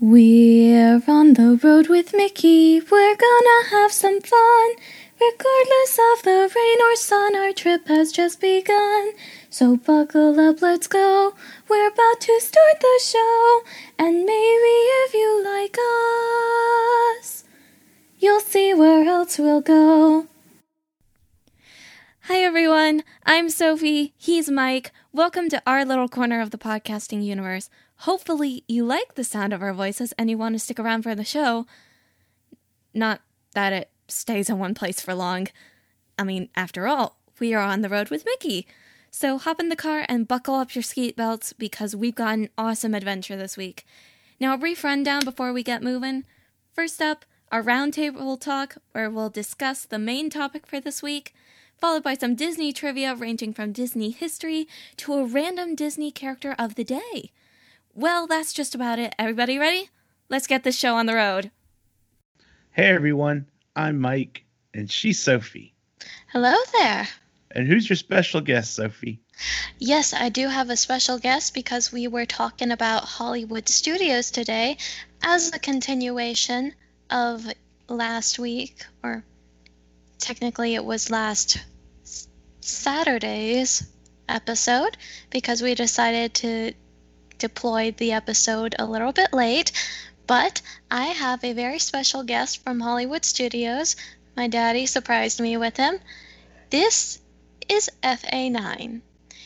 We're on the road with Mickey. We're gonna have some fun. Regardless of the rain or sun, our trip has just begun. So buckle up, let's go. We're about to start the show. And maybe if you like us, you'll see where else we'll go. Hi, everyone. I'm Sophie. He's Mike. Welcome to our little corner of the podcasting universe. Hopefully, you like the sound of our voices and you want to stick around for the show. Not that it stays in one place for long. I mean, after all, we are on the road with Mickey. So hop in the car and buckle up your seat belts because we've got an awesome adventure this week. Now, a brief rundown before we get moving. First up, our roundtable talk, where we'll discuss the main topic for this week, followed by some Disney trivia ranging from Disney history to a random Disney character of the day. Well, that's just about it. Everybody ready? Let's get this show on the road. Hey everyone, I'm Mike, and she's Sophie. Hello there. And who's your special guest, Sophie? Yes, I do have a special guest because we were talking about Hollywood Studios today as a continuation of last week, or technically it was last Saturday's episode, because we decided to deploy the episode a little bit late. But I have a very special guest from Hollywood Studios. My daddy surprised me with him. This is FA9.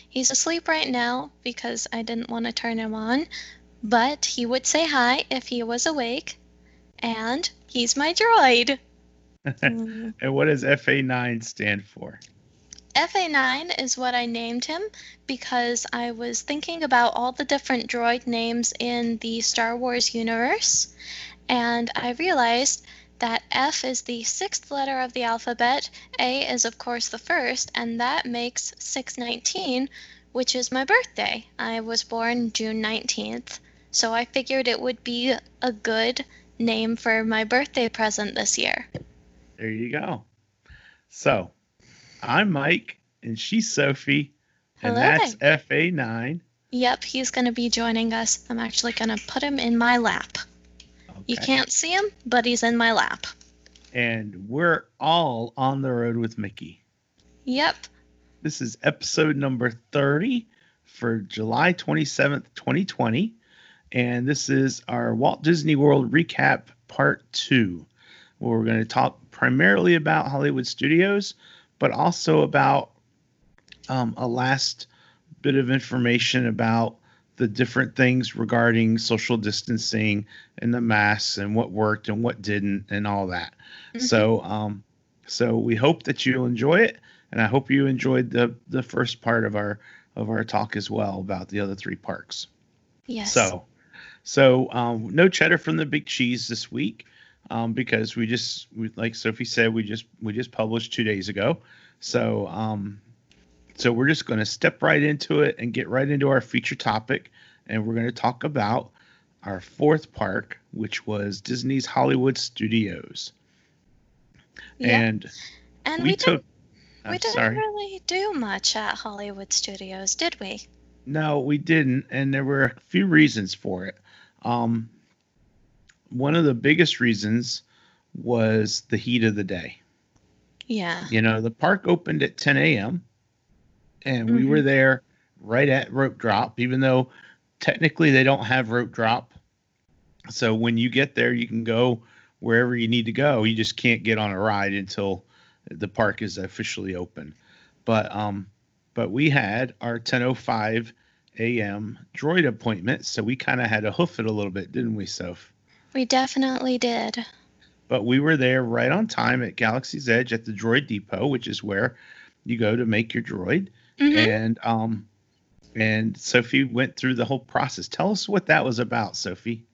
He's asleep right now because I didn't want to turn him on, but he would say hi if he was awake. And he's my droid. and what does FA9 stand for? FA9 is what I named him because I was thinking about all the different droid names in the Star Wars universe, and I realized that F is the sixth letter of the alphabet, A is, of course, the first, and that makes 619, which is my birthday. I was born June 19th, so I figured it would be a good name for my birthday present this year. There you go. So, I'm Mike, and she's Sophie, and Hello that's FA9. Yep, he's going to be joining us. I'm actually going to put him in my lap. You can't see him, but he's in my lap. And we're all on the road with Mickey. Yep. This is episode number 30 for July 27th, 2020. And this is our Walt Disney World recap part two, where we're going to talk primarily about Hollywood Studios, but also about um, a last bit of information about the different things regarding social distancing and the masks and what worked and what didn't and all that. So, um, so we hope that you'll enjoy it, and I hope you enjoyed the the first part of our of our talk as well about the other three parks. Yes. So, so um, no cheddar from the big cheese this week um, because we just, we, like Sophie said, we just we just published two days ago. So, um, so we're just going to step right into it and get right into our feature topic, and we're going to talk about our fourth park, which was Disney's Hollywood Studios. Yep. And and we, we, took. didn't, we didn't sorry. really do much at Hollywood Studios, did we? No, we didn't, and there were a few reasons for it. Um, one of the biggest reasons was the heat of the day. Yeah. You know, the park opened at 10 a.m. and we Mhm. were there right at rope drop, even though technically they don't have rope drop. So when you get there, you can go wherever you need to go. You just can't get on a ride until the park is officially open. But um, but we had our 10:05 a.m. droid appointment, so we kind of had to hoof it a little bit, didn't we, Soph? We definitely did. but we were there right on time at Galaxy's Edge at the Droid Depot, which is where you go to make your droid. Mhm. And um, and Sophie went through the whole process. Tell us what that was about, Sophie.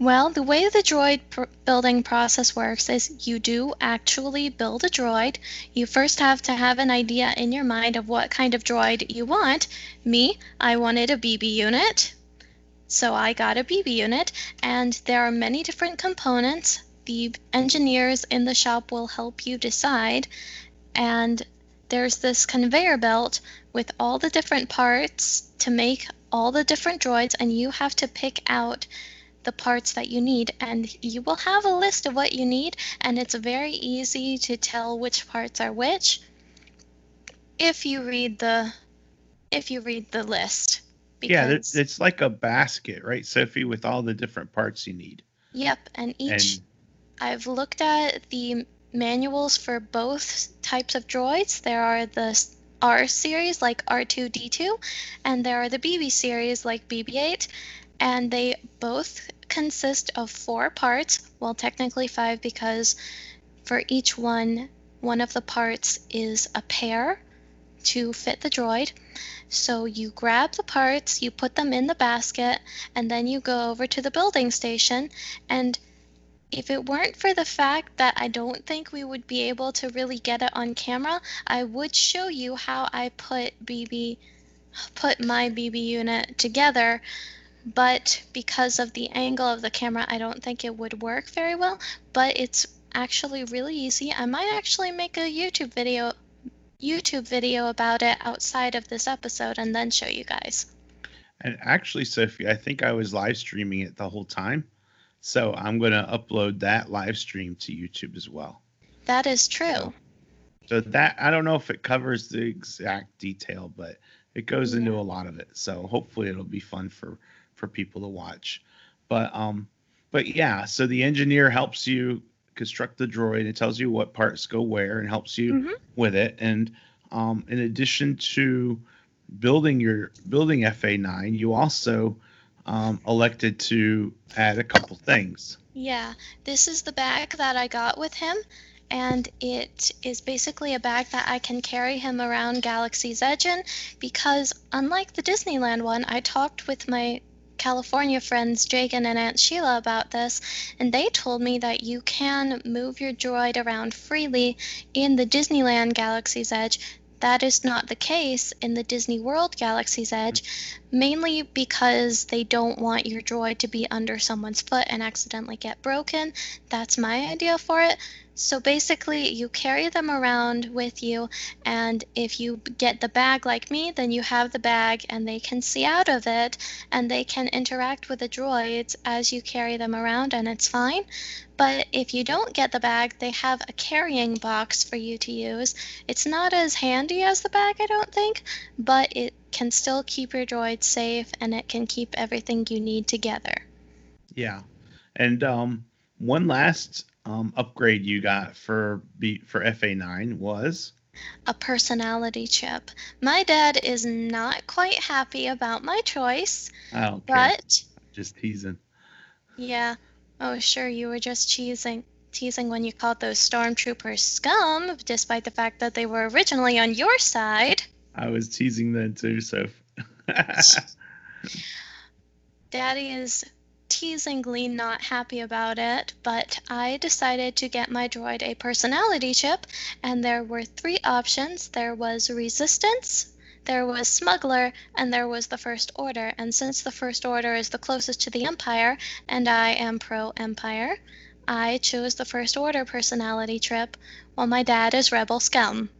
Well, the way the droid pr- building process works is you do actually build a droid. You first have to have an idea in your mind of what kind of droid you want. Me, I wanted a BB unit. So I got a BB unit, and there are many different components. The engineers in the shop will help you decide. And there's this conveyor belt with all the different parts to make all the different droids, and you have to pick out the parts that you need and you will have a list of what you need and it's very easy to tell which parts are which if you read the if you read the list yeah it's, it's like a basket right sophie with all the different parts you need. Yep and each and, i've looked at the manuals for both types of droids. There are the r series like r2d2 and there are the bb series like bb8 and they both consist of four parts, well, technically five because for each one, one of the parts is a pair to fit the droid. So you grab the parts, you put them in the basket, and then you go over to the building station. And if it weren't for the fact that I don't think we would be able to really get it on camera, I would show you how I put BB put my BB unit together but because of the angle of the camera, I don't think it would work very well, but it's actually really easy. I might actually make a YouTube video YouTube video about it outside of this episode and then show you guys. And actually, Sophie, I think I was live streaming it the whole time. So I'm going to upload that live stream to YouTube as well. That is true. So, so that I don't know if it covers the exact detail, but it goes yeah. into a lot of it. So hopefully it'll be fun for for people to watch. But um, but yeah, so the engineer helps you construct the droid. It tells you what parts go where and helps you mm-hmm. with it. And um, in addition to building your building FA9, you also um, elected to add a couple things. Yeah, this is the bag that I got with him, and it is basically a bag that I can carry him around Galaxy's Edge in because, unlike the Disneyland one, I talked with my California friends Jagan and Aunt Sheila about this, and they told me that you can move your droid around freely in the Disneyland Galaxy's Edge. That is not the case in the Disney World Galaxy's Edge, mainly because they don't want your droid to be under someone's foot and accidentally get broken. That's my idea for it. So basically, you carry them around with you, and if you get the bag like me, then you have the bag and they can see out of it and they can interact with the droids as you carry them around, and it's fine. But if you don't get the bag, they have a carrying box for you to use. It's not as handy as the bag, I don't think, but it can still keep your droids safe and it can keep everything you need together. Yeah. And um, one last um, upgrade you got for B, for FA9 was a personality chip. My dad is not quite happy about my choice. I don't but, care. Just teasing. Yeah. Oh, sure. You were just teasing, teasing when you called those stormtroopers scum, despite the fact that they were originally on your side. I was teasing then too, so. Daddy is teasingly not happy about it, but I decided to get my droid a personality chip, and there were three options. There was Resistance, there was Smuggler, and there was the First Order. And since the First Order is the closest to the Empire, and I am pro Empire, I chose the First Order personality chip, while my dad is Rebel Scum.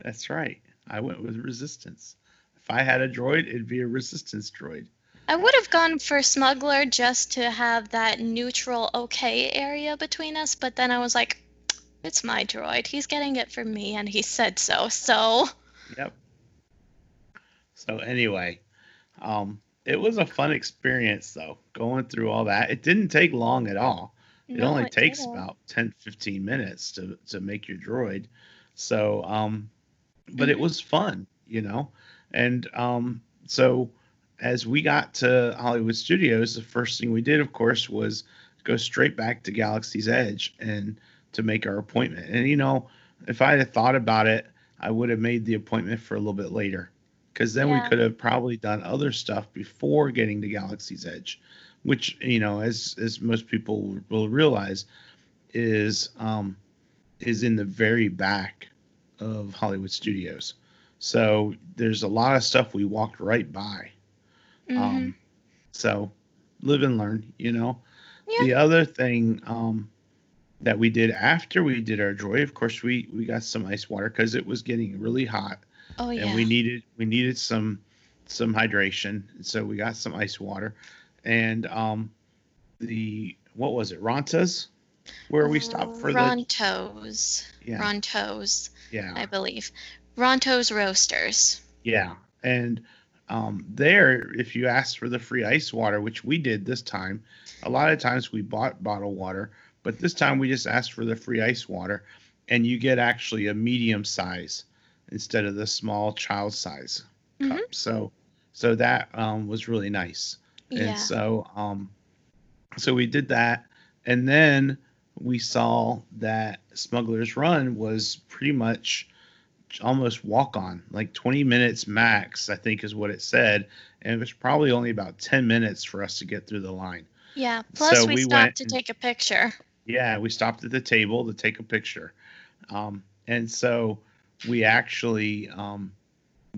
That's right. I went with Resistance. If I had a droid, it'd be a Resistance droid. I would have gone for smuggler just to have that neutral okay area between us, but then I was like, it's my droid. He's getting it from me, and he said so. So. Yep. So anyway, um, it was a fun experience though, going through all that. It didn't take long at all. It no, only it takes didn't. about 10, 15 minutes to to make your droid. So, um, but mm-hmm. it was fun, you know, and um, so as we got to Hollywood Studios, the first thing we did, of course, was go straight back to Galaxy's Edge and to make our appointment. And you know, if I had thought about it, I would have made the appointment for a little bit later, because then yeah. we could have probably done other stuff before getting to Galaxy's Edge, which you know, as as most people will realize, is um, is in the very back of Hollywood Studios. So there's a lot of stuff we walked right by Mm-hmm. Um, so live and learn, you know. Yeah. The other thing um, that we did after we did our joy, of course, we we got some ice water because it was getting really hot. Oh yeah. And we needed we needed some some hydration, so we got some ice water, and um, the what was it, Rontas, where we stopped for the Rontos. yeah Rontos, yeah I believe. Rontos Roasters. Yeah, and um, there, if you ask for the free ice water, which we did this time, a lot of times we bought bottled water, but this time we just asked for the free ice water, and you get actually a medium size instead of the small child size cup. Mhm. So, so that um, was really nice. Yeah. And so, um, so we did that, and then we saw that Smuggler's Run was pretty much almost walk on, like 20 minutes max, I think is what it said, and it was probably only about 10 minutes for us to get through the line. Yeah. Plus, So we, we stopped to and- take a picture. Yeah, we stopped at the table to take a picture, um, and so we actually um,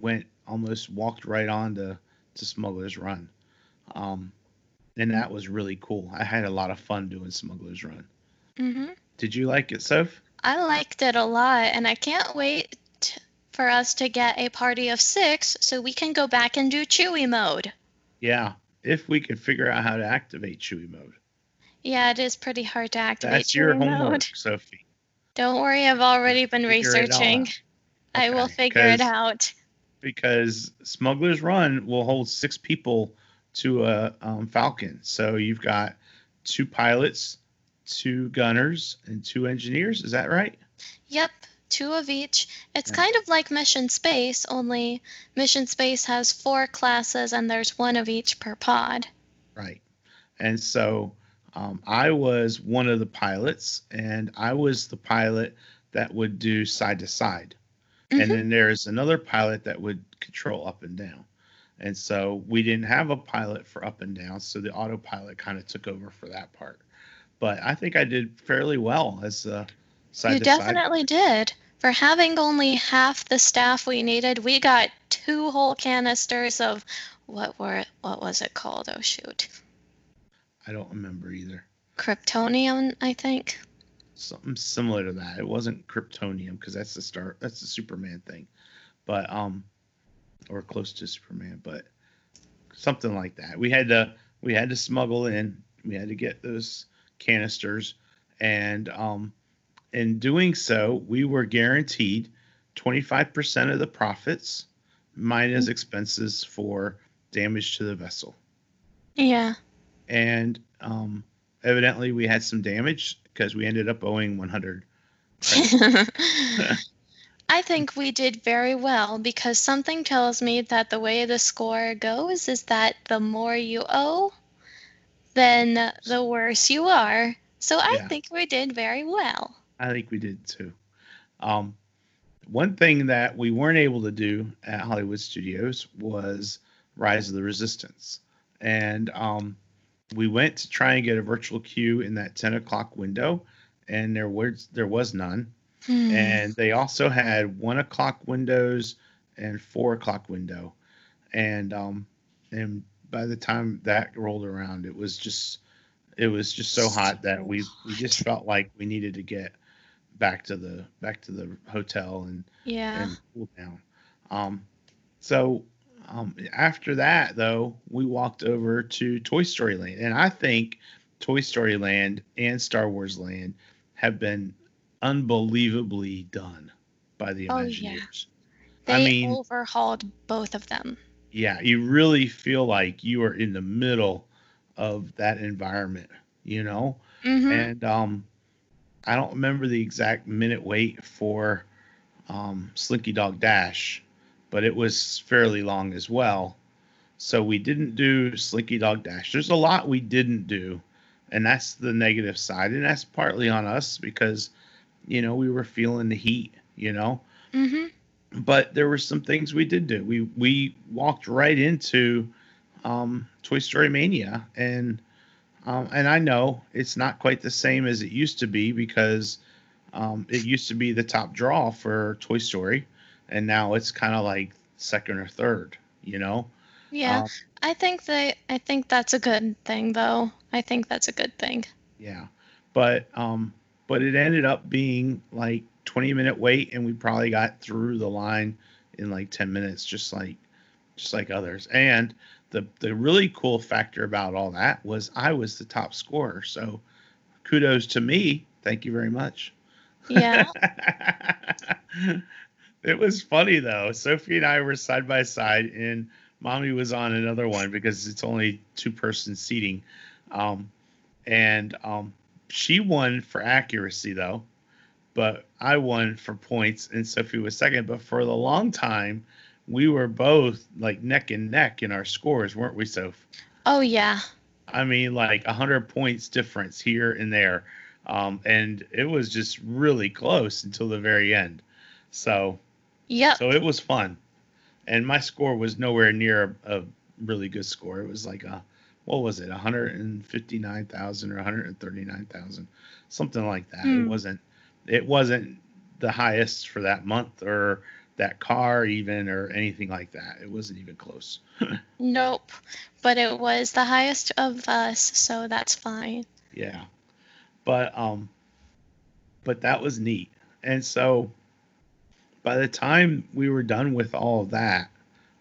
went almost walked right on to to Smuggler's Run, um, and that was really cool. I had a lot of fun doing Smuggler's Run. hmm Did you like it, Soph? I liked it a lot, and I can't wait for us to get a party of six so we can go back and do Chewie mode. Yeah, if we could figure out how to activate Chewie mode. Yeah, it is pretty hard to activate That's your homework, mode. Sophie. Don't worry, I've already been Figure researching. out. I will figure it out. because Smuggler's Run will hold six people to a um, Falcon. So you've got two pilots, two gunners, and two engineers. Is that right? Yep, two of each. It's Yeah. kind of like Mission Space, only Mission Space has four classes and there's one of each per pod. Right. And so um, I was one of the pilots, and I was the pilot that would do side to side. And then there's another pilot that would control up and down. And so we didn't have a pilot for up and down, so the autopilot kind of took over for that part. But I think I did fairly well as a side you to side. definitely did. For having only half the staff we needed, we got two whole canisters of what were what was it called? Oh shoot. I don't remember either. Kryptonium, I think. Something similar to that. It wasn't Kryptonium because that's the star. That's the Superman thing, but um, or close to Superman, but something like that. We had to we had to smuggle in. We had to get those canisters, and um, in doing so, we were guaranteed twenty five percent of the profits minus expenses for damage to the vessel. Yeah. and um, evidently we had some damage because we ended up owing 100 I think we did very well because something tells me that the way the score goes is that the more you owe, then the worse you are. So I Yeah. think we did very well. I think we did too. Um, one thing that we weren't able to do at hollywood studios was rise of the resistance. And um, we went to try and get a virtual queue in that 10 o'clock window and there was there was none. Hmm. and they also had one o'clock windows and four o'clock window. And um and by the time that rolled around it was just it was just so hot that we we just felt like we needed to get back to the back to the hotel and yeah. and cool down um so um after that though we walked over to toy story land and i think toy story land and star wars land have been unbelievably done by the Oh, yeah. They i mean overhauled both of them. yeah you really feel like you are in the middle of that environment you know hmm and um i don't remember the exact minute wait for um slinky dog dash but it was fairly long as well. So we didn't do slinky dog dash. There's a lot we didn't do and that's the negative side and that's partly on us because you know we were feeling the heat you know? Hmm but there were some things we did do. We we walked right into um, Toy Story Mania, and um, and I know it's not quite the same as it used to be because um, it used to be the top draw for Toy Story, and now it's kind of like second or third. You know, Yeah. Um, I think they I think that's a good thing though. I think that's a good thing. yeah, but um, but it ended up being like 20 minute wait, and we probably got through the line in like 10 minutes, just like just like others. And the the really cool factor about all that was I was the top scorer. So kudos to me. Thank you very much. Yeah. it was funny though. Sophie and I were side by side, and mommy was on another one because it's only two person seating. Um, and um, she won for accuracy though, but I won for points, and Sophie was second. But for the long time, we were both like neck and neck in our scores, weren't we, Soph? Oh yeah. I mean, like a hundred points difference here and there, um, and it was just really close until the very end. So, yeah. so it was fun, and my score was nowhere near a, a really good score. It was like a what was it, 159,000 or 139,000, something like that. It Hmm. wasn't it wasn't the highest for that month or that car even or anything like that. It wasn't even close. Nope. But it was the highest of us, so that's fine. Yeah. But um but that was neat. And so by the time we were done with all of that,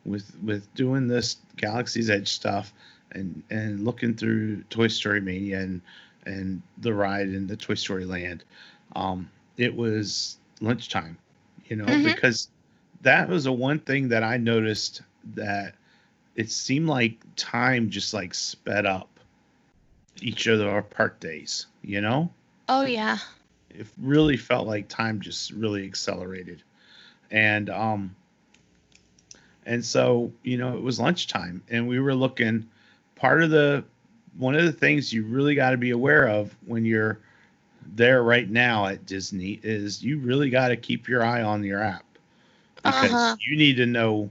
with with doing this Galaxy's Edge stuff and and looking through Toy Story Mania and and the ride in the Toy Story Land, um, it was lunchtime, you know, Mhm. because that was the one thing that I noticed that it seemed like time just like sped up each of our park days, you know? Oh yeah. It really felt like time just really accelerated. And um and so, you know, it was lunchtime and we were looking part of the one of the things you really got to be aware of when you're there right now at Disney is you really got to keep your eye on your app because Uh-huh. you need to know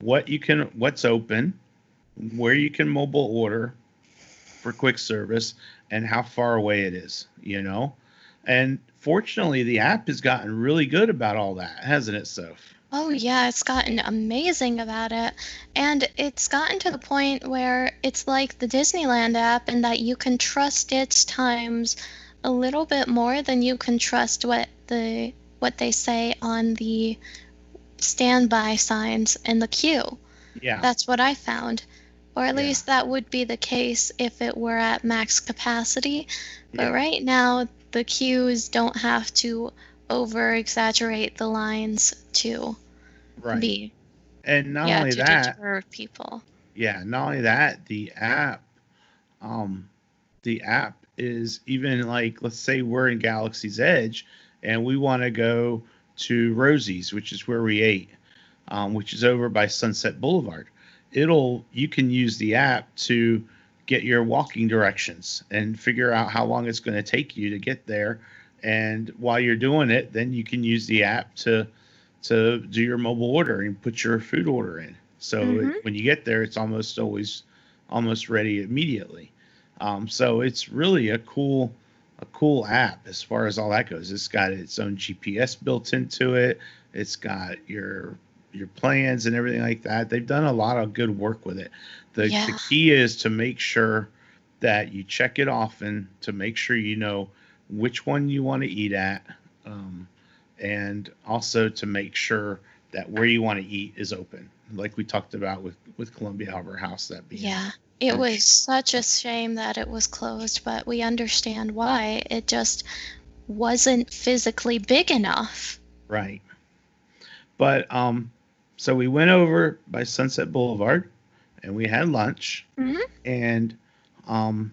what you can what's open, where you can mobile order for quick service and how far away it is, you know? And fortunately the app has gotten really good about all that, hasn't it, Soph? Oh yeah, it's gotten amazing about it. And it's gotten to the point where it's like the Disneyland app in that you can trust its times a little bit more than you can trust what the what they say on the standby signs in the queue. Yeah. That's what I found. Or at Yeah. least that would be the case if it were at max capacity. But Yeah. right now, the queues don't have to over exaggerate the lines to right. be and not yeah only to that, deter people. yeah, not only that, the app, um, the app is even like, let's say we're in Galaxy's Edge and we want to go to Rosie's, which is where we ate, um, which is over by Sunset Boulevard. It'll, you can use the app to get your walking directions and figure out how long it's going to take you to get there. And while you're doing it, then you can use the app to to do your mobile order and put your food order in. So Mhm. it, when you get there, it's almost always almost ready immediately. Um, so it's really a cool a cool app as far as all that goes. It's got its own GPS built into it. It's got your your plans and everything like that. They've done a lot of good work with it. The, Yeah. the key is to make sure that you check it often to make sure you know which one you want to eat at. Um, and also to make sure that where you want to eat is open, like we talked about with with Columbia Harbor House. That being Yeah. It was such a shame that it was closed, but we understand why. It just wasn't physically big enough. right. But um, so we went over by Sunset Boulevard, and we had lunch, Mhm. and um,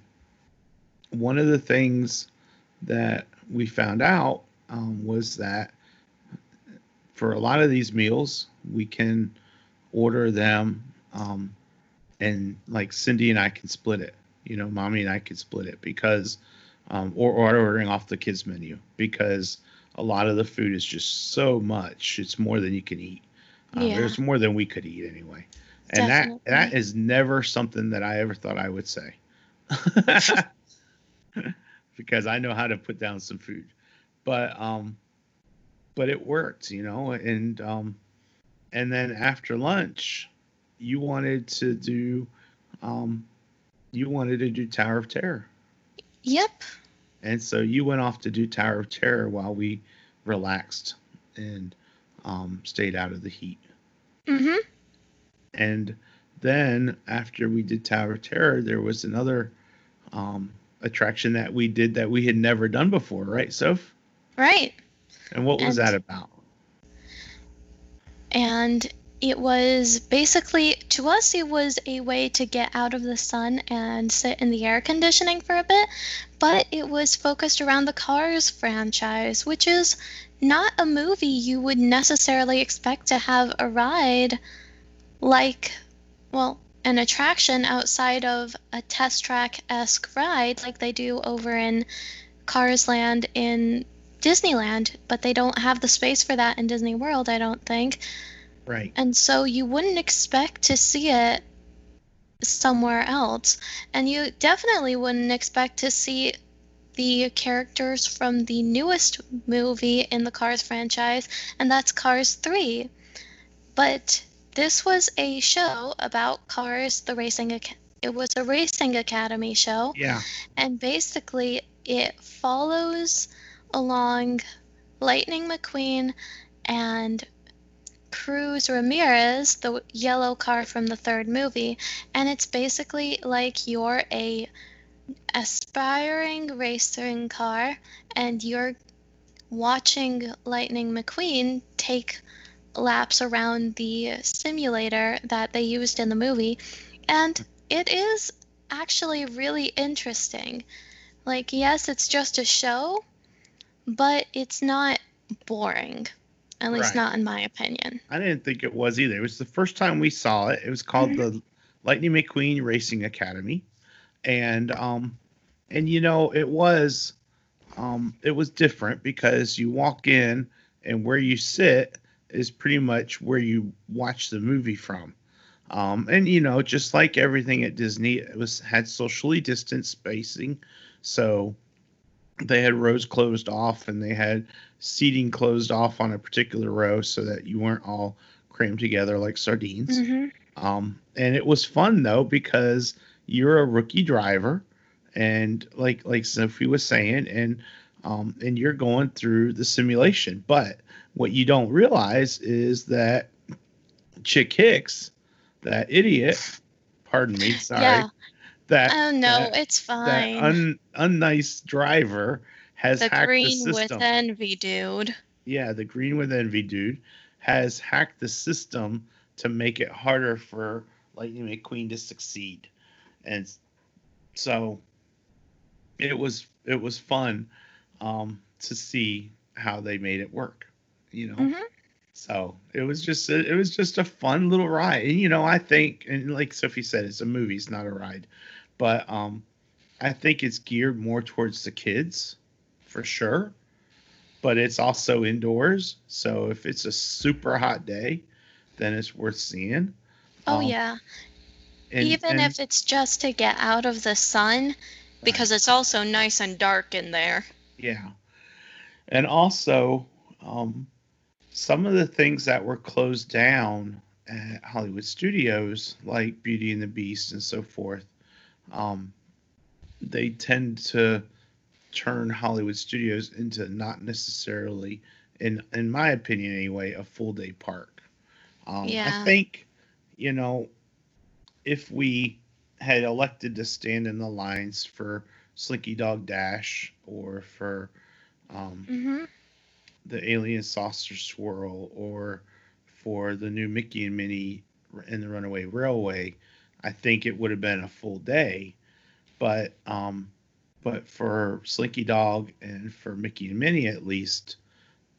one of the things that we found out um, was that for a lot of these meals, we can order them, um, and like Cindy and I can split it. You know, mommy and I can split it because, um, or, or ordering off the kids menu because a lot of the food is just so much. It's more than you can eat. Um, Yeah. There's more than we could eat anyway. And that that Definitely. is never something that I ever thought I would say. because I know how to put down some food. But um but it worked, you know, and um and then after lunch you wanted to do um you wanted to do Tower of Terror. Yep. And so you went off to do Tower of Terror while we relaxed and um, stayed out of the heat. Mm Mhm. And then after we did Tower of Terror, there was another um, attraction that we did that we had never done before, right, Soph? Right. And what was And- that about? And it was basically, to us, it was a way to get out of the sun and sit in the air conditioning for a bit. But it was focused around the Cars franchise, which is not a movie you would necessarily expect to have a ride like, well, an attraction outside of a test track esque ride like they do over in Cars Land in Disneyland, but they don't have the space for that in Disney World, I don't think. Right. And so you wouldn't expect to see it somewhere else. And you definitely wouldn't expect to see the characters from the newest movie in the Cars franchise, and that's Cars 3. But this was a show about Cars, the racing. Ac- it was a racing academy show, Yeah. and basically it follows along Lightning McQueen and Cruz Ramirez, the yellow car from the third movie, and it's basically like you're a aspiring racing car and you're watching Lightning McQueen take laps around the simulator that they used in the movie and it is actually really interesting. Like yes, it's just a show, but it's not boring. At least Right. not in my opinion. I didn't think it was either. It was the first time we saw it. It was called the Lightning McQueen Racing Academy, and um, and you know it was, um, it was different because you walk in and where you sit is pretty much where you watch the movie from. Um, and you know, just like everything at Disney, it was had socially distanced spacing, so they had rows closed off and they had seating closed off on a particular row so that you weren't all crammed together like sardines. hmm Um, and it was fun though because you're a rookie driver, and like like Sophie was saying, and um, and you're going through the simulation. But what you don't realize is that Chick Hicks, that idiot, pardon me, sorry, Yeah. That Oh no, that, it's that fine. un, unnice driver has the hacked the green with system. envy, dude. yeah, the green with envy dude has hacked the system to make it harder for Lightning McQueen to succeed, and so it was it was fun um, to see how they made it work. You know, Mhm. so it was just a, it was just a fun little ride. And, you know, I think, and like Sophie said, it's a movie, it's not a ride, but um, I think it's geared more towards the kids, for sure. But it's also indoors, so if it's a super hot day, then it's worth seeing. Oh Um, yeah. and- Even and- if it's just to get out of the sun, because it's also nice and dark in there. Yeah. And also, um, some of the things that were closed down at Hollywood Studios, like Beauty and the Beast and so forth, um, they tend to turn Hollywood Studios into not necessarily, in in my opinion anyway, a full day park. Um, Yeah. I think, you know, if we had elected to stand in the lines for Slinky Dog Dash or for um, hmm the Alien Saucer Swirl or for the new Mickey and Minnie and the Runaway Railway, I think it would have been a full day. But um, but for Slinky Dog and for Mickey and Minnie at least,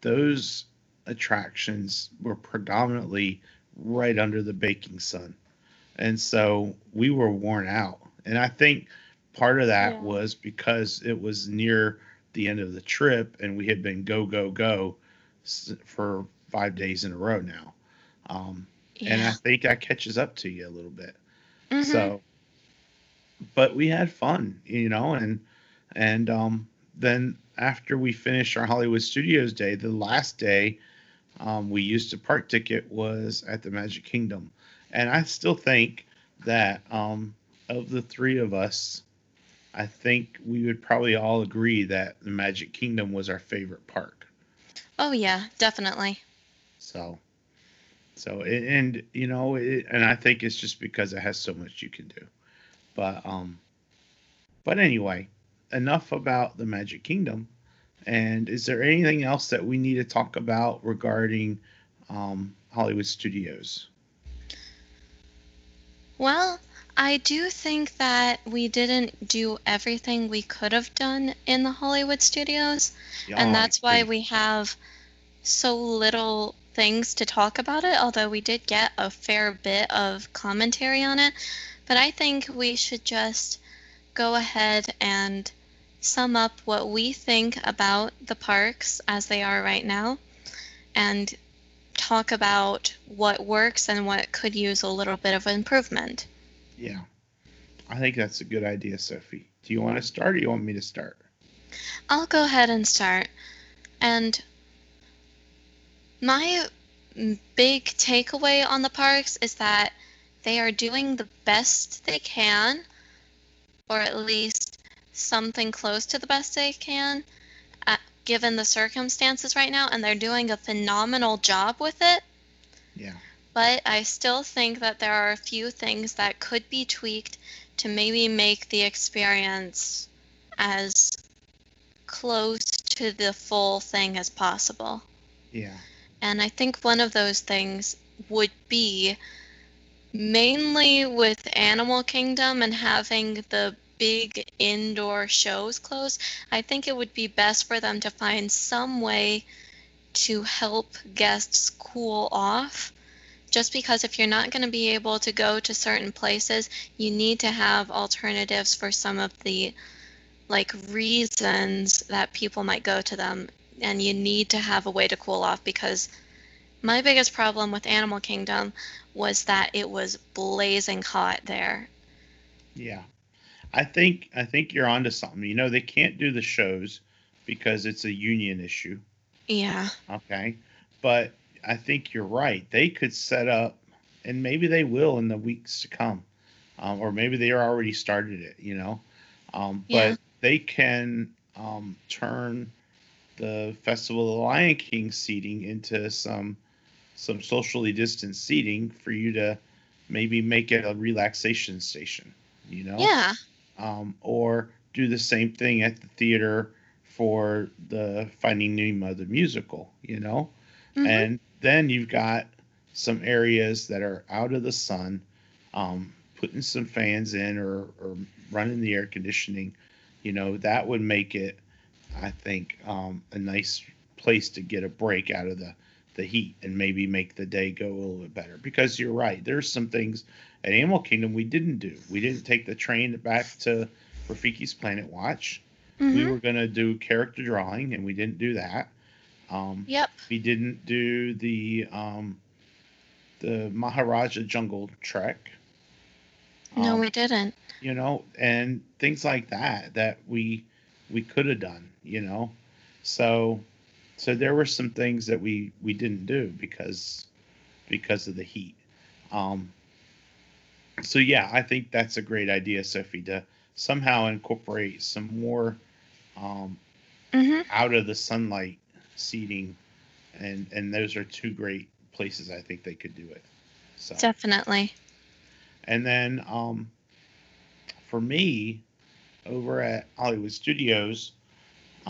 those attractions were predominantly right under the baking sun. And so we were worn out. And I think part of that Yeah. was because it was near the end of the trip and we had been go, go, go for five days in a row now. Um, And I think that catches up to you a little bit. Mhm. So, but we had fun, you know, and and um, then after we finished our Hollywood Studios day, the last day um, we used a park ticket was at the Magic Kingdom, and I still think that um, of the three of us, I think we would probably all agree that the Magic Kingdom was our favorite park. Oh yeah, definitely. So, So and, you know, it, and I think it's just because it has so much you can do. But um, but anyway, enough about the Magic Kingdom. And is there anything else that we need to talk about regarding um, Hollywood Studios? Well, I do think that we didn't do everything we could have done in the Hollywood studios, Yeah, and that's why we have so little things to talk about it, although we did get a fair bit of commentary on it. But I think we should just go ahead and sum up what we think about the parks as they are right now and talk about what works and what could use a little bit of improvement. Yeah, I think that's a good idea, Sophie. Do you want to start, or do you want me to start? I'll go ahead and start. And my big takeaway on the parks is that they are doing the best they can, or at least something close to the best they can, uh, given the circumstances right now, and they're doing a phenomenal job with it. Yeah, But I still think that there are a few things that could be tweaked to maybe make the experience as close to the full thing as possible. yeah, And I think one of those things would be mainly with Animal Kingdom and having the big indoor shows closed. I think it would be best for them to find some way to help guests cool off. Just because if you're not going to be able to go to certain places, you need to have alternatives for some of the like reasons that people might go to them and you need to have a way to cool off because my biggest problem with Animal Kingdom was that it was blazing hot there. yeah. I think I think you're onto something. You know, they can't do the shows because it's a union issue. Yeah. Okay. But I think you're right. They could set up, and maybe they will in the weeks to come, um, or maybe they already started it, you know. Um, Yeah. But they can um, turn the Festival of the Lion King seating into some some socially distanced seating for you to maybe make it a relaxation station, you know Yeah. um, or do the same thing at the theater for the Finding Nemo the musical, you know? Mhm. And then you've got some areas that are out of the sun, um, putting some fans in or, or running the air conditioning, you know, that would make it, I think, um, a nice place to get a break out of the, the heat and maybe make the day go a little bit better. Because you're right, there's some things at Animal Kingdom we didn't do. We didn't take the train back to Rafiki's Planet Watch. We Mhm. were going to do character drawing and we didn't do that. Um, Yep. we didn't do the um, the Maharaja Jungle Trek. No, Um, we didn't. you know, and things like that that we we could have done, you know. So so there were some things that we we didn't do because because of the heat. Um so yeah, I think that's a great idea, Sophie, to somehow incorporate some more um Mhm. out of the sunlight seating and and those are two great places I think they could do it. So Definitely. and then um, for me, over at Hollywood Studios,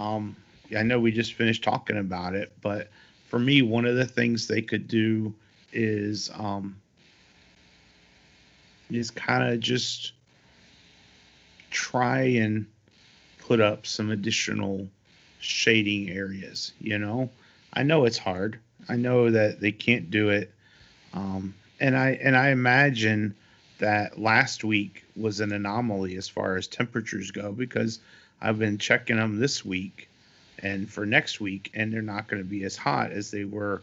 um, I know we just finished talking about it, but for me, one of the things they could do is um, is kind of just try and put up some additional shading areas. You know, I know it's hard. I know that they can't do it, um, and I and I imagine that last week was an anomaly as far as temperatures go because I've been checking them this week and for next week, and they're not going to be as hot as they were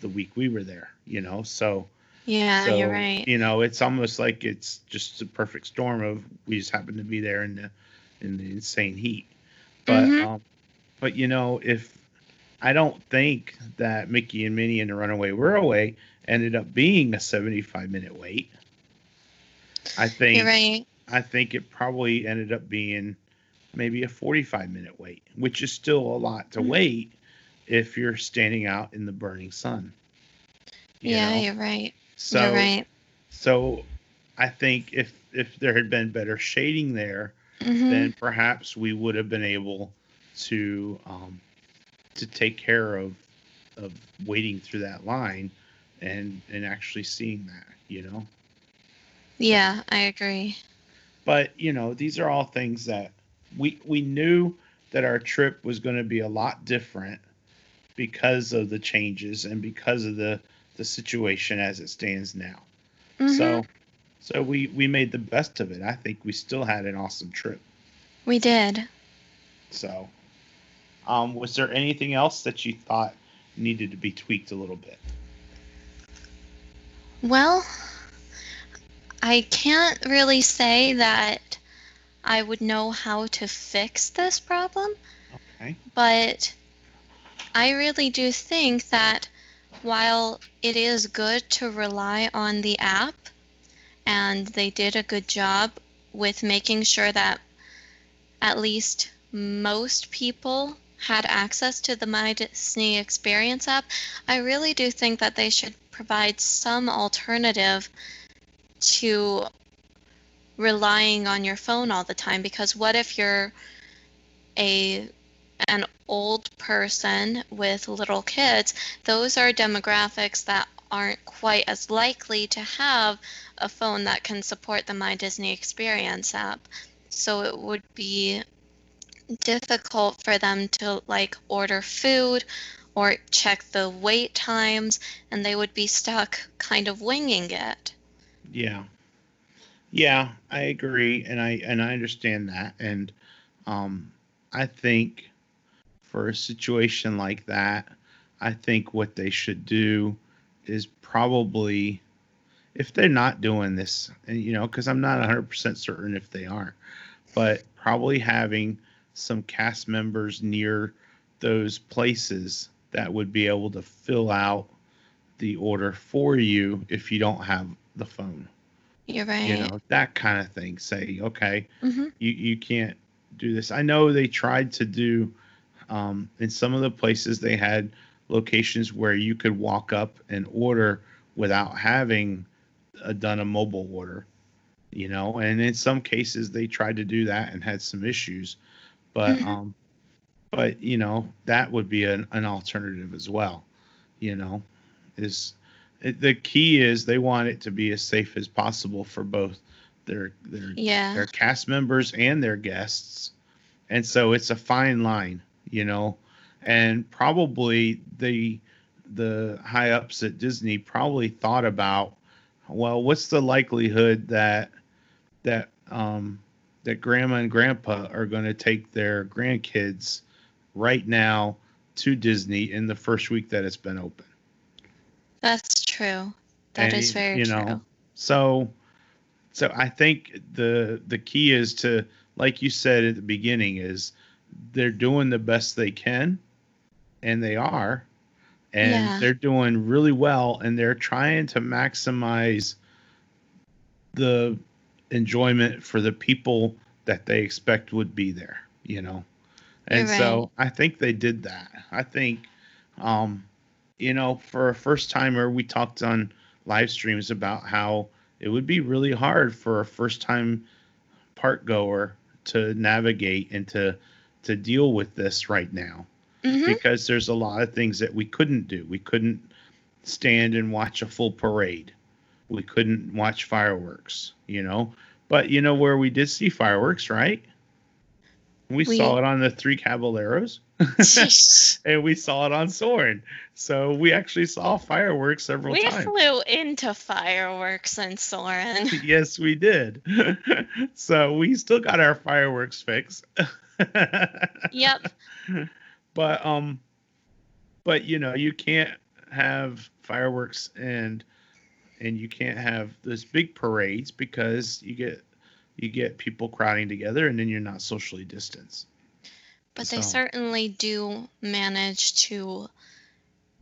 the week we were there. You know, so Yeah, so you're right. you know it's almost like it's just a perfect storm of we just happen to be there in the in the insane heat. But Mhm. um, but you know if I don't think that Mickey and Minnie and the Runaway Railway ended up being a 75 minute wait. I think You're right. I think it probably ended up being maybe a 45 minute wait, which is still a lot to Mhm. wait if you're standing out in the burning sun. you yeah, know? you're right. So you're right. so I think if if there had been better shading there, hmm then perhaps we would have been able to um, to take care of of waiting through that line and and actually seeing that, you know. Yeah, I agree. But you know, these are all things that we we knew that our trip was going to be a lot different because of the changes and because of the the situation as it stands now. Mhm. So so we we made the best of it. I think we still had an awesome trip. we did. So um was there anything else that you thought needed to be tweaked a little bit? Well, I can't really say that I would know how to fix this problem, Okay. but I really do think that while it is good to rely on the app, and they did a good job with making sure that at least most people had access to the My Disney Experience app, I really do think that they should provide some alternative to relying on your phone all the time because what if you're a an old person with little kids? Those are demographics that aren't quite as likely to have a phone that can support the my disney experience app. So it would be difficult for them to like order food or check the wait times and they would be stuck kind of winging it. Yeah. Yeah, I agree and I and I understand that and um I think for a situation like that, I think what they should do is probably if they're not doing this, and you know, because I'm not 100% certain if they are, but probably having some cast members near those places that would be able to fill out the order for you if you don't have the phone. You're right You know, that kind of thing. Say, okay, hmm you you can't do this. I know they tried to do um, in some of the places they had locations where you could walk up and order without having uh done a mobile order, you know, and in some cases they tried to do that and had some issues, but Mhm. um, but you know that would be an, an alternative as well, you know, is it, the key is they want it to be as safe as possible for both their their yeah their cast members and their guests. And so it's a fine line, you know. And probably the the high ups at Disney probably thought about, well, what's the likelihood that that um that grandma and grandpa are going to take their grandkids right now to Disney in the first week that it's been open. That's true. That And, is very you true. know, So so I think the the key is to like you said at the beginning is they're doing the best they can and they are and Yeah. they're doing really well and they're trying to maximize the enjoyment for the people that they expect would be there, you know. And You're so I think they did that. I think um you know, for a first timer, we talked on live streams about how it would be really hard for a first time park goer to navigate and to to deal with this right now hmm because there's a lot of things that we couldn't do. We couldn't stand and watch a full parade. We couldn't watch fireworks, you know. But you know where we did see fireworks, right? We, We- saw it on the Three Caballeros, and we saw it on Soarin'. So we actually saw fireworks several we times. We flew into fireworks in Soarin'. yes, we did. so we still got our fireworks fix. yep. but um but you know you can't have fireworks and and you can't have those big parades because you get you get people crowding together and then you're not socially distanced But they certainly do manage to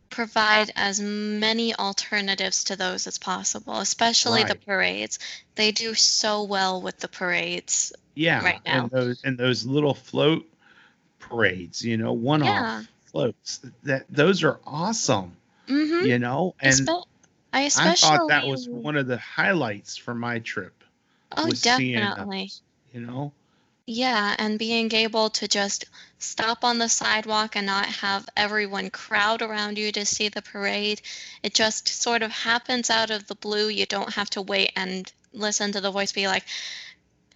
provide as many alternatives to those as possible, especially the parades. They do so well with the parades. yeah Right now. and those and those little float parades you know one off Yeah. floats that those are awesome Mm-hmm. you know and I I especially thought that was one of the highlights for my trip. Oh, was seeing them. definitely. You know, Yeah, and being able to just stop on the sidewalk and not have everyone crowd around you to see the parade. It just sort of happens out of the blue. You don't have to wait and listen to the voice be like,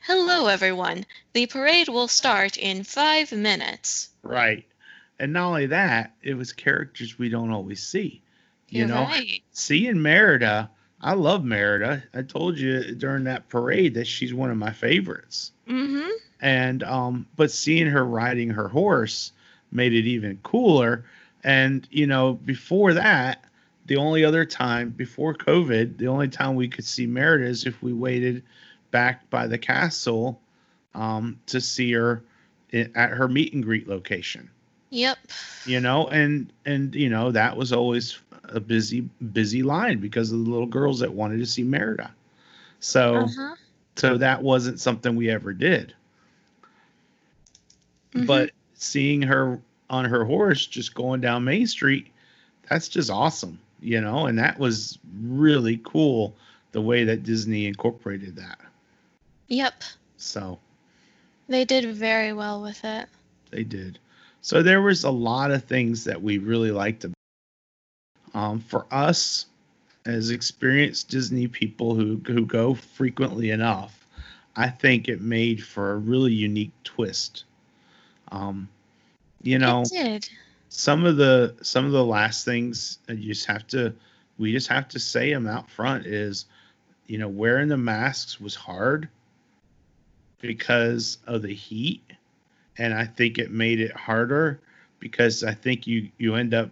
Hello, everyone. The parade will start in five minutes. right? And not only that, it was characters we don't always see. You You're know, right. seeing Merida, I love Merida. I told you during that parade that she's one of my favorites. Mm-hmm. And um, but seeing her riding her horse made it even cooler. And you know, before that, the only other time before COVID, the only time we could see Merida is if we waited back by the castle um, to see her at her meet and greet location Yep. you know and and you know that was always a busy busy line because of the little girls that wanted to see merida so Uh-huh. so that wasn't something we ever did Mhm. but seeing her on her horse just going down main street that's just awesome you know and that was really cool the way that disney incorporated that Yep. so They did very well with it. They did. So there was a lot of things that we really liked about. Um, for us, as experienced Disney people who who go frequently enough, I think it made for a really unique twist. Um, you know, some of the some of the last things that you just have to we just have to say them out front is you know wearing the masks was hard because of the heat and i think it made it harder because i think you you end up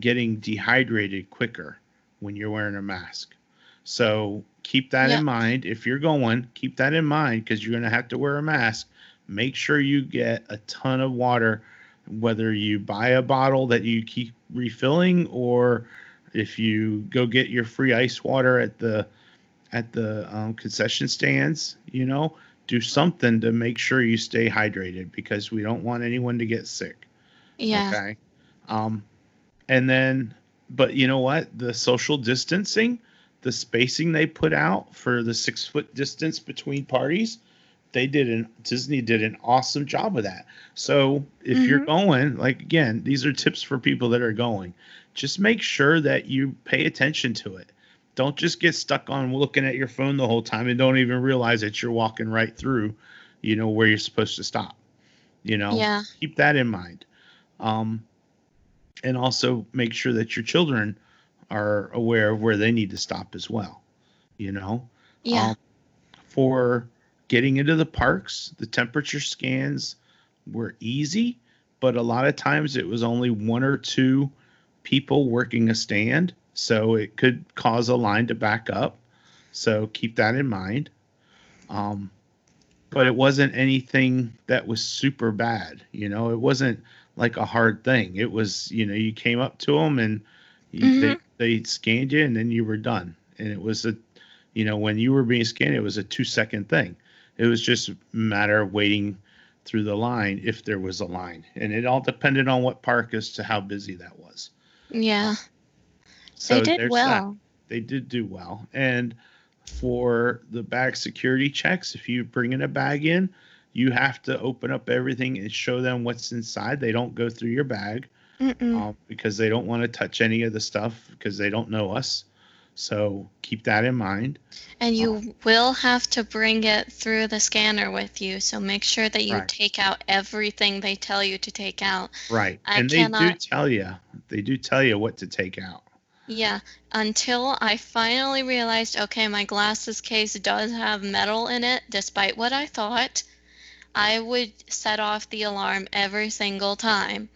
getting dehydrated quicker when you're wearing a mask. So keep that Yeah. in mind. If you're going keep that in mind because you're going to have to wear a mask. Make sure you get a ton of water whether you buy a bottle that you keep refilling or if you go get your free ice water at the at the um, concession stands you know do something to make sure you stay hydrated because we don't want anyone to get sick. Yeah. okay? Um and then but you know what? The social distancing the spacing they put out for the six foot distance between parties they did an disney did an awesome job of that. So if you're Mhm. going like again these are tips for people that are going. Just make sure that you pay attention to it. Don't just get stuck on looking at your phone the whole time and don't even realize that you're walking right through you know where you're supposed to stop you know? Yeah. keep that in mind. Um, and also make sure that your children are aware of where they need to stop as well you know? Yeah. Um, for getting into the parks the temperature scans were easy but a lot of times it was only one or two people working a stand so it could cause a line to back up. So keep that in mind. Um, but it wasn't anything that was super bad you know? It wasn't like a hard thing. It was you know you came up to them and you, they, mm-hmm. they scanned you and then you were done. And it was a you know when you were being scanned it was a two second thing. It was just a matter of waiting through the line if there was a line. And it all depended on what park as to how busy that was. Yeah. Um, so they did there's that. well. they did do well. And for the bag security checks, if you bring in a bag in, you have to open up everything and show them what's inside. They don't go through your bag um, because they don't want to touch any of the stuff because they don't know us. So keep that in mind. And you will have to bring it through the scanner with you, so make sure that you Right. take out everything they tell you to take out. Right. I and they do cannot- tell you, they do tell you what to take out. Yeah, until I finally realized, okay, my glasses case does have metal in it, despite what I thought, I would set off the alarm every single time.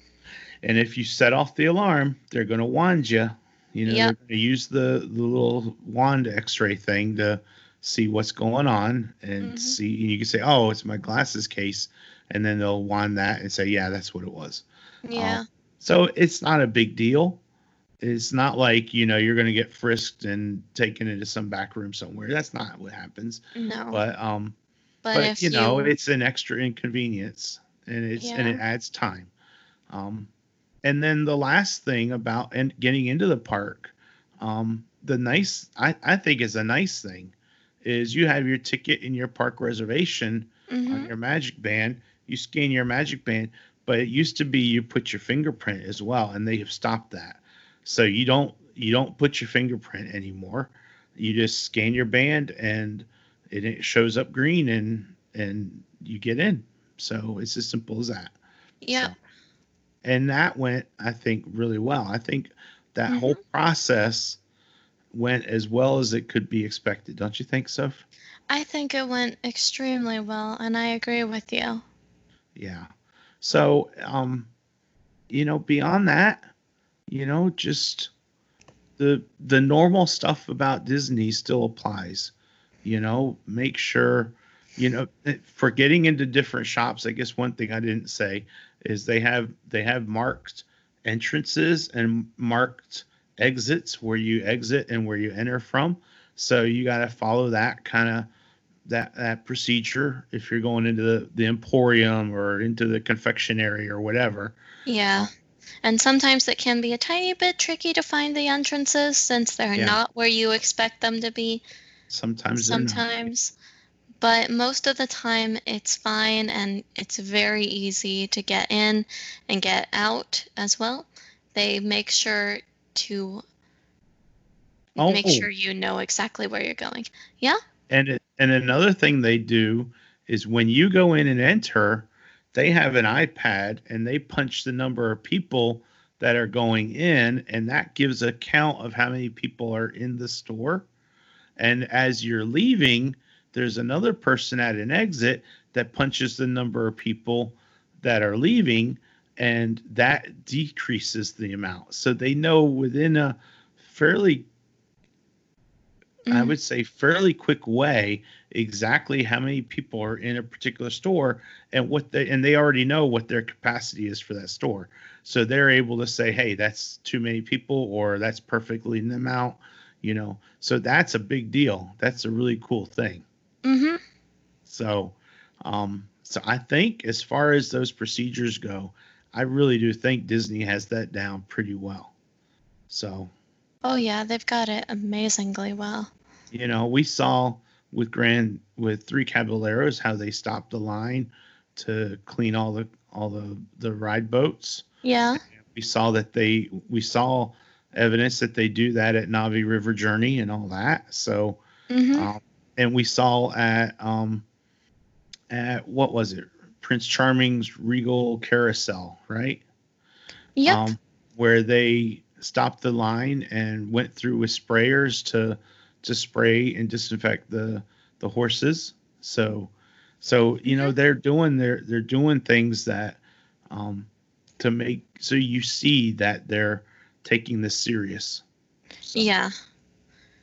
And if you set off the alarm, they're going to wand you. You know, Yep. they're going to use the, the little wand x-ray thing to see what's going on and Mhm. see. And you can say, "Oh, it's my glasses case," and then they'll wand that and say, "Yeah, that's what it was." Yeah, So it's not a big deal. It's not like you know you're going to get frisked and taken into some back room somewhere. That's not what happens. no. But um, But, but, if you know it's an extra inconvenience and it's and it adds time. Um and then the last thing about and getting into the park um, the nice I, I think is a nice thing is you have your ticket in your park reservation hmm on your magic band. You scan your magic band but it used to be you put your fingerprint as well and they have stopped that. So you don't you don't put your fingerprint anymore. You just scan your band and it, it shows up green and and you get in so it's as simple as that Yeah. So- and that went i think really well i think that whole process went as well as it could be expected don't you think soph I think it went extremely well, and I agree with you. Yeah. So, um, you know, beyond that, you know, just the the normal stuff about Disney still applies. You know, make sure, you know, eh, for getting into different shops. I guess one thing I didn't say is they have they have marked entrances and marked exits where you exit and where you enter from. So you got to follow that kind of that that procedure if you're going into the, the emporium or into the confectionery or whatever Yeah. And sometimes it can be a tiny bit tricky to find the entrances since they're Yeah. not where you expect them to be sometimes sometimes. But most of the time it's fine and it's very easy to get in and get out as well. They make sure to Oh, make oh. sure you know exactly where you're going. Yeah? and it, and another thing they do is when you go in and enter they have an ipad and they punch the number of people that are going in and that gives a count of how many people are in the store and as you're leaving there's another person at an exit that punches the number of people that are leaving and that decreases the amount so they know within a fairly I Mhm. would say fairly quick way exactly how many people are in a particular store and what they and they already know what their capacity is for that store. So they're able to say, "Hey, that's too many people or that's perfectly in the amount," you know. So that's a big deal. That's a really cool thing. Mhm. So um so I think as far as those procedures go, I really do think Disney has that down pretty well. So Oh yeah, they've got it amazingly well. you know we saw with grand with three caballeros how they stopped the line to clean all the all the the ride boats Yeah. we saw that they we saw evidence that they do that at Na'vi River Journey and all that so Mhm. um, and we saw at um at what was it prince charming's regal carousel right Yep. um, where they stopped the line and went through with sprayers to to spray and disinfect the the horses. So so you know they're doing they're they're doing things that um, to make so you see that they're taking this serious. So, yeah.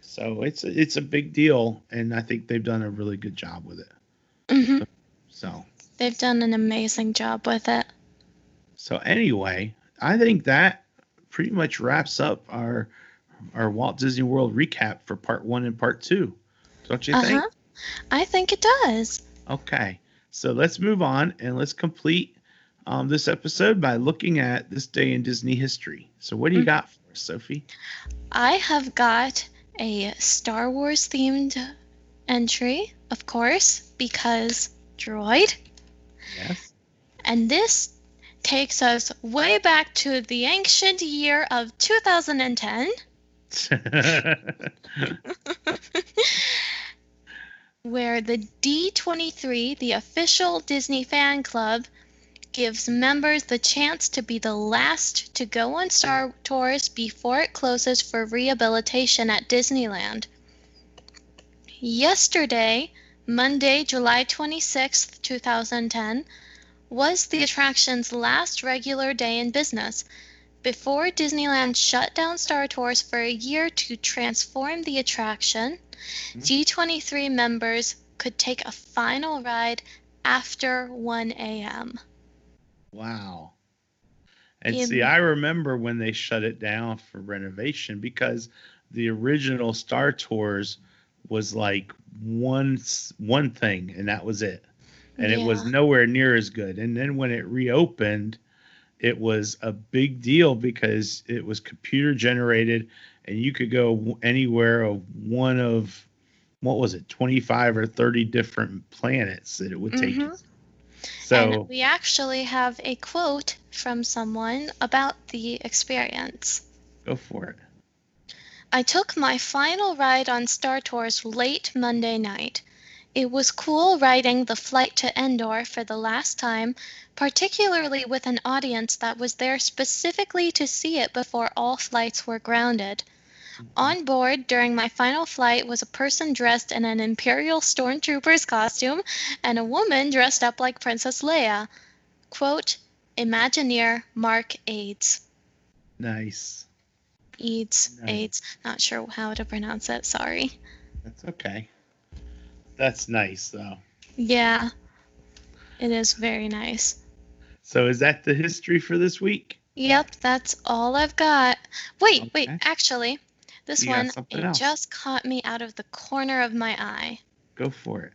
So it's it's a big deal, and I think they've done a really good job with it. hmm So They've done an amazing job with it. So anyway, I think that pretty much wraps up our our Walt Disney World recap for part one and part two. Don't you think? Uh-huh. I think it does. Okay. So let's move on and let's complete um, this episode by looking at this day in Disney history. So what do you Mm. got for us, Sophie? I have got a Star Wars themed entry, of course, because droid. Yes. And this takes us way back to the ancient year of 2010, where the D23, the official Disney fan club, gives members the chance to be the last to go on Star Tours before it closes for rehabilitation at Disneyland. Yesterday, Monday, July 26th, 2010, was the attraction's last regular day in business before Disneyland shut down Star Tours for a year to transform the attraction. Hmm? D23 members could take a final ride after 1 a.m. wow. And In- see, I remember when they shut it down for renovation because the original Star Tours was like one one thing, and that was it. and it was nowhere near as good. And then when it reopened, it was a big deal because it was computer generated and you could go anywhere of one of what was it 25 or 30 different planets that it would take Mhm. So and we actually have a quote from someone about the experience. go for it I took my final ride on Star Tours late Monday night. It was cool riding the flight to Endor for the last time, particularly with an audience that was there specifically to see it before all flights were grounded. On board during my final flight was a person dressed in an Imperial Stormtrooper's costume and a woman dressed up like Princess Leia. Quote, Imagineer Mark Aids. nice Eads, Nice. AIDS, not sure how to pronounce it, sorry. that's okay that's nice though Yeah, it is very nice. so is that the history for this week Yep, that's all I've got. Wait, wait, actually, this You one, it else. just caught me out of the corner of my eye. go for it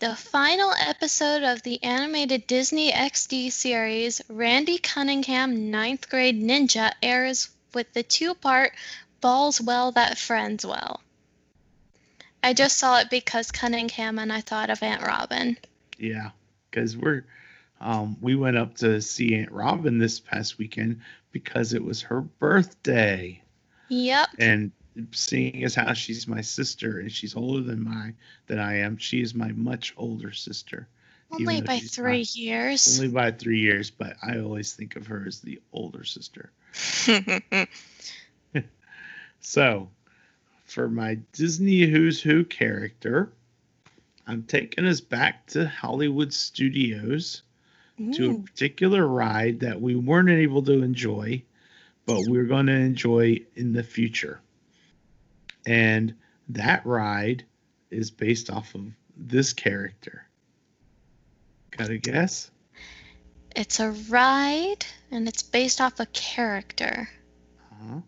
The final episode of the animated Disney XD series, Randy Cunningham Ninth Grade Ninja, airs with the two part Balls Well That Friends Well. I just saw it because Cunningham and I thought of Aunt Robin. Yeah, because we're um, we went up to see Aunt Robin this past weekend because it was her birthday, Yep. and seeing as how she's my sister and she's older than my than I am, she is my much older sister, Only by three not- years. only by three years. But I always think of her as the older sister. So, for my Disney Who's Who character, I'm taking us back to Hollywood Studios. to a particular ride that we weren't able to enjoy, but we're going to enjoy in the future. And that ride is based off of this character. Got a guess? It's a ride, and it's based off a character. Uh-huh.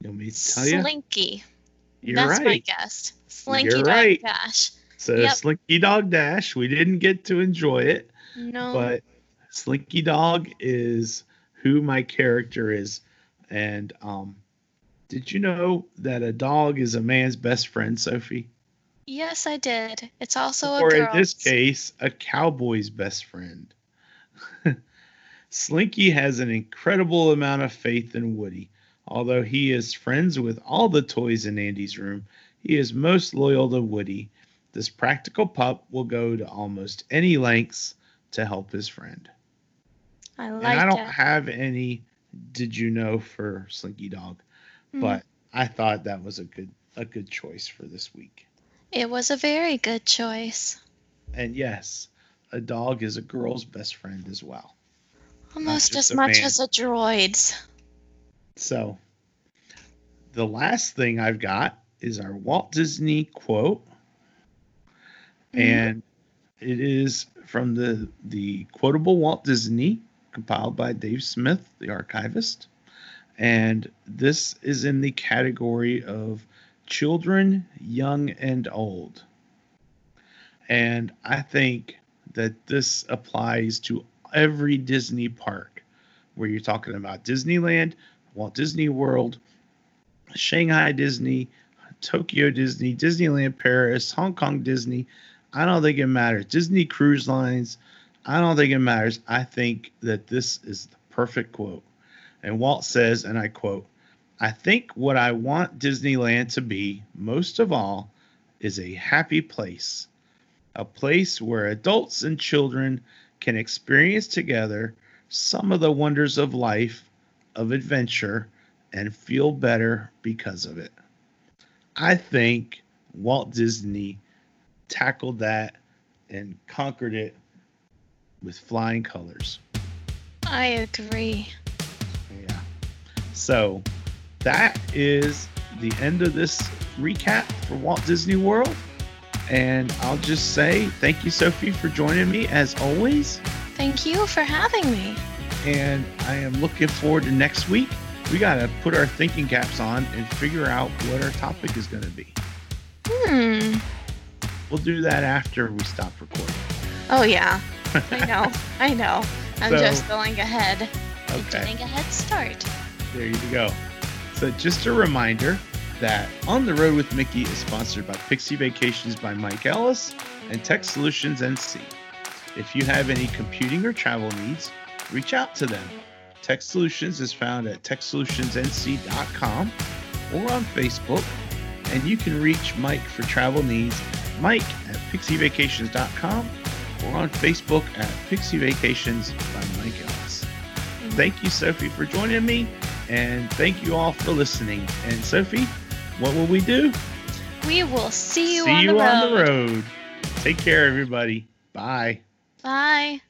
You want me to tell you? Slinky. You're That's my guess. Slinky You're Dog right. Dash. So Yep. Slinky Dog Dash, we didn't get to enjoy it. No. but Slinky Dog is who my character is. And um, did you know that a dog is a man's best friend, Sophie? yes, I did. It's also a cowboy. or a in this case, a cowboy's best friend. Slinky has an incredible amount of faith in Woody. Although he is friends with all the toys in Andy's room, he is most loyal to Woody. This practical pup will go to almost any lengths to help his friend. I and I don't it. have any did you know for Slinky Dog, Mm. but I thought that was a good a good choice for this week. It was a very good choice. And yes, a dog is a girl's best friend as well. Almost as much man. as a droid's. So the last thing I've got is our Walt Disney quote. Mhm. And it is from the the quotable Walt Disney compiled by Dave Smith, the archivist. And this is in the category of children, young and old. And I think that this applies to every Disney park where you're talking about Disneyland, Walt Disney World, Shanghai Disney, Tokyo Disney, Disneyland Paris, Hong Kong Disney. I don't think it matters. Disney Cruise Lines. I don't think it matters. I think that this is the perfect quote. And Walt says, and I quote, I think what I want Disneyland to be, most of all, is a happy place. A place where adults and children can experience together some of the wonders of life, of adventure, and feel better because of it. I think Walt Disney tackled that and conquered it with flying colors. I agree. Yeah. So that is the end of this recap for Walt Disney World. And I'll just say thank you, Sophie, for joining me as always. Thank you for having me. And I am looking forward to next week. We got to put our thinking caps on and figure out what our topic is going to be. We'll do that after we stop recording. Oh yeah, I know, I know. I'm So- just going ahead, Okay. getting a head start. There you go. So, just a reminder that On the Road with Mickey is sponsored by Pixie Vacations by Mike Ellis and Tech Solutions NC. If you have any computing or travel needs, reach out to them. Tech Solutions is found at techsolutionsnc.com or on Facebook, and you can reach Mike for travel needs, Mike at pixievacations.com or on Facebook at Pixie Vacations by Mike Ellis. Mm-hmm. Thank you, Sophie, for joining me, and thank you all for listening. And Sophie, what will we do? We will see you, See on, you the road. on the road. Take care, everybody. Bye. Bye.